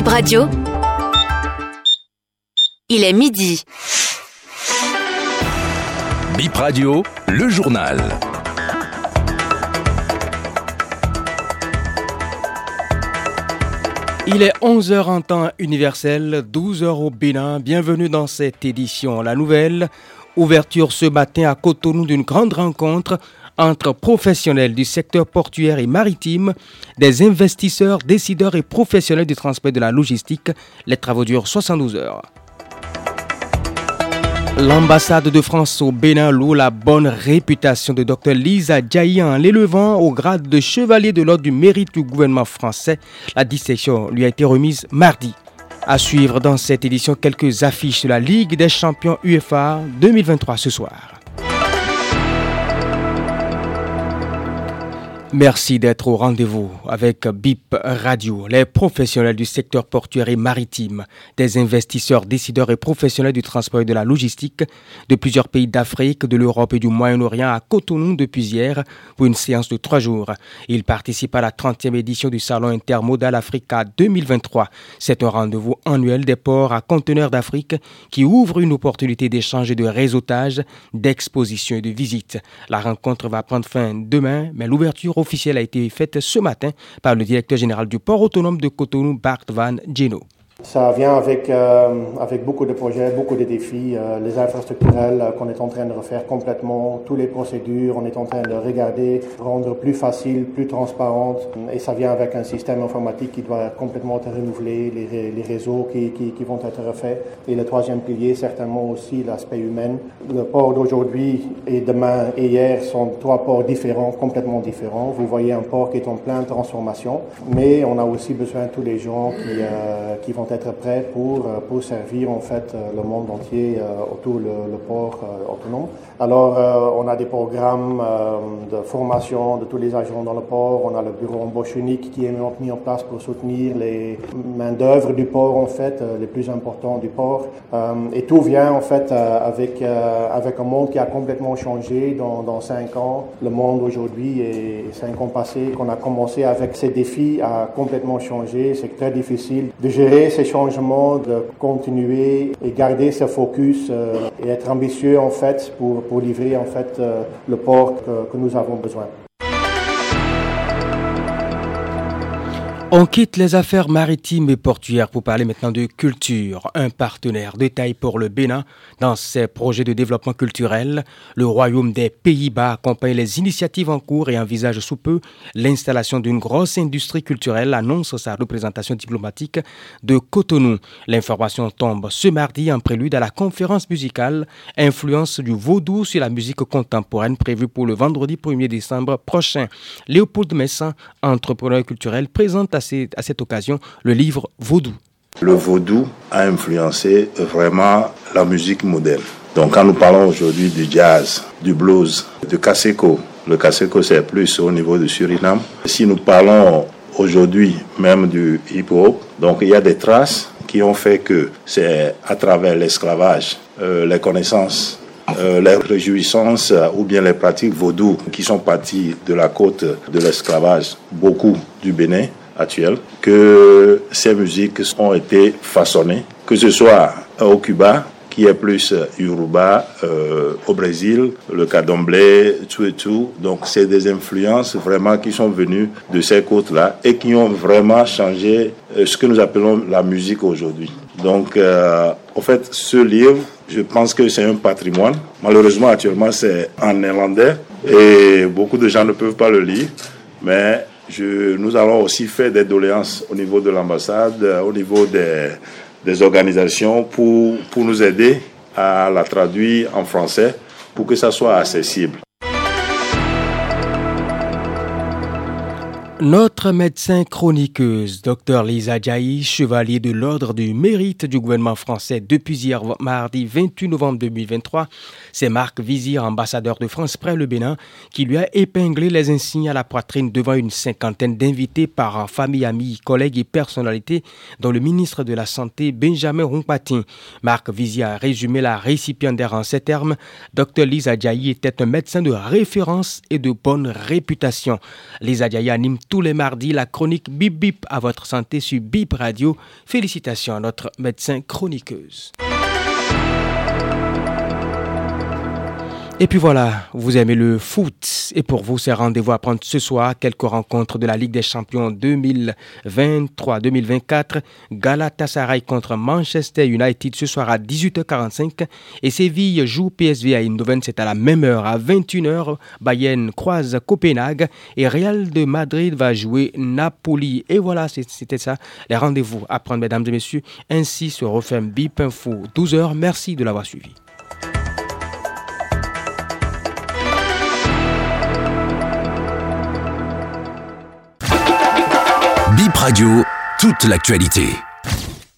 Bip Radio. Il est midi. Bip Radio, le journal. Il est 11h en temps universel, 12h au Bénin. Bienvenue dans cette édition. La nouvelle, ouverture ce matin à Cotonou d'une grande rencontre entre professionnels du secteur portuaire et maritime, des investisseurs, décideurs et professionnels du transport de la logistique. Les travaux durent 72 heures. L'ambassade de France au Bénin loue la bonne réputation de Dr Lisa Djaï en l'élevant au grade de chevalier de l'ordre du mérite du gouvernement français. La distinction lui a été remise mardi. À suivre dans cette édition quelques affiches de la Ligue des champions UEFA 2023 ce soir. Merci d'être au rendez-vous avec BIP Radio, les professionnels du secteur portuaire et maritime, des investisseurs, décideurs et professionnels du transport et de la logistique de plusieurs pays d'Afrique, de l'Europe et du Moyen-Orient à Cotonou depuis hier pour une séance de trois jours. Ils participent à la 30e édition du Salon intermodal Africa 2023. C'est un rendez-vous annuel des ports à conteneurs d'Afrique qui ouvre une opportunité d'échange et de réseautage, d'exposition et de visite. La rencontre va prendre fin demain, mais l'ouverture officielle a été faite ce matin par le directeur général du port autonome de Cotonou, Bart Van Geno. Ça vient avec, euh, avec beaucoup de projets, beaucoup de défis, euh, les infrastructurels euh, qu'on est en train de refaire complètement, toutes les procédures, on est en train de regarder, rendre plus facile, plus transparente, et ça vient avec un système informatique qui doit complètement être renouvelé, les, les réseaux qui, qui, qui, vont être refaits, et le troisième pilier, certainement aussi l'aspect humain. Le port d'aujourd'hui et demain et hier sont trois ports différents, complètement différents. Vous voyez un port qui est en pleine transformation, mais on a aussi besoin de tous les gens qui, qui vont être prêts pour, euh, pour servir en fait euh, le monde entier euh, autour le, port autonome. Alors, on a des programmes de formation de tous les agents dans le port. On a le bureau embauche unique qui est mis en place pour soutenir les main-d'œuvre du port, en fait, les plus importants du port. et tout vient, en fait, avec, avec un monde qui a complètement changé dans, dans cinq ans. Le monde aujourd'hui et cinq ans passés, qu'on a commencé avec ces défis, a complètement changé. C'est très difficile de gérer changements, de continuer et garder ce focus euh, et être ambitieux en fait pour, pour livrer en fait euh, le port que nous avons besoin. On quitte les affaires maritimes et portuaires pour parler maintenant de culture. Un partenaire de taille pour le Bénin dans ses projets de développement culturel. Le Royaume des Pays-Bas accompagne les initiatives en cours et envisage sous peu l'installation d'une grosse industrie culturelle, annonce sa représentation diplomatique de Cotonou. L'information tombe ce mardi en prélude à la conférence musicale Influence du vaudou sur la musique contemporaine prévue pour le vendredi 1er décembre prochain. Léopold Messin, entrepreneur culturel, présente cette occasion le livre Vaudou. Le vaudou a influencé vraiment la musique moderne. Donc quand nous parlons aujourd'hui du jazz, du blues, du kaseko, le kaseko c'est plus au niveau du Suriname. Si nous parlons aujourd'hui même du hip-hop, donc il y a des traces qui ont fait que c'est à travers l'esclavage, euh, les connaissances euh, les réjouissances ou bien les pratiques vaudou qui sont parties de la côte de l'esclavage, beaucoup du Bénin, actuelle que ces musiques ont été façonnées, que ce soit au Cuba, qui est plus Yoruba, euh, au Brésil, le cadomblé, tout et tout. Donc, c'est des influences vraiment qui sont venues de ces côtes-là et qui ont vraiment changé euh, ce que nous appelons la musique aujourd'hui. Donc, euh, en fait, ce livre, je pense que c'est un patrimoine. Malheureusement, actuellement, c'est en néerlandais et beaucoup de gens ne peuvent pas le lire. Mais nous allons aussi faire des doléances au niveau de l'ambassade, euh, au niveau des, des organisations pour, pour nous aider à la traduire en français pour que ça soit accessible. Notre médecin chroniqueuse, Dr Lisa Djaï, chevalier de l'Ordre du mérite du gouvernement français depuis hier mardi 28 novembre 2023, c'est Marc Vizir, ambassadeur de France près le Bénin, qui lui a épinglé les insignes à la poitrine devant une cinquantaine d'invités par famille, amis, collègues et personnalités, dont le ministre de la Santé, Benjamin Rompatin. Marc Vizir a résumé la récipiendaire en ces termes. Dr Lisa Djaï était un médecin de référence et de bonne réputation. Lisa Djaï anime tous les mardis mardi, la chronique Bip Bip à votre santé sur Bip Radio. Félicitations à notre médecin chroniqueuse. Et puis voilà, vous aimez le foot. Et pour vous, c'est rendez-vous à prendre ce soir quelques rencontres de la Ligue des Champions 2023-2024. Galatasaray contre Manchester United ce soir à 18h45. Et Séville joue PSV à Eindhoven, c'est à la même heure, à 21h. Bayern croise Copenhague et Real de Madrid va jouer Napoli. Et voilà, c'était ça, les rendez-vous à prendre, mesdames et messieurs. Ainsi se referme BIP Info 12h. Merci de l'avoir suivi. Radio, toute l'actualité.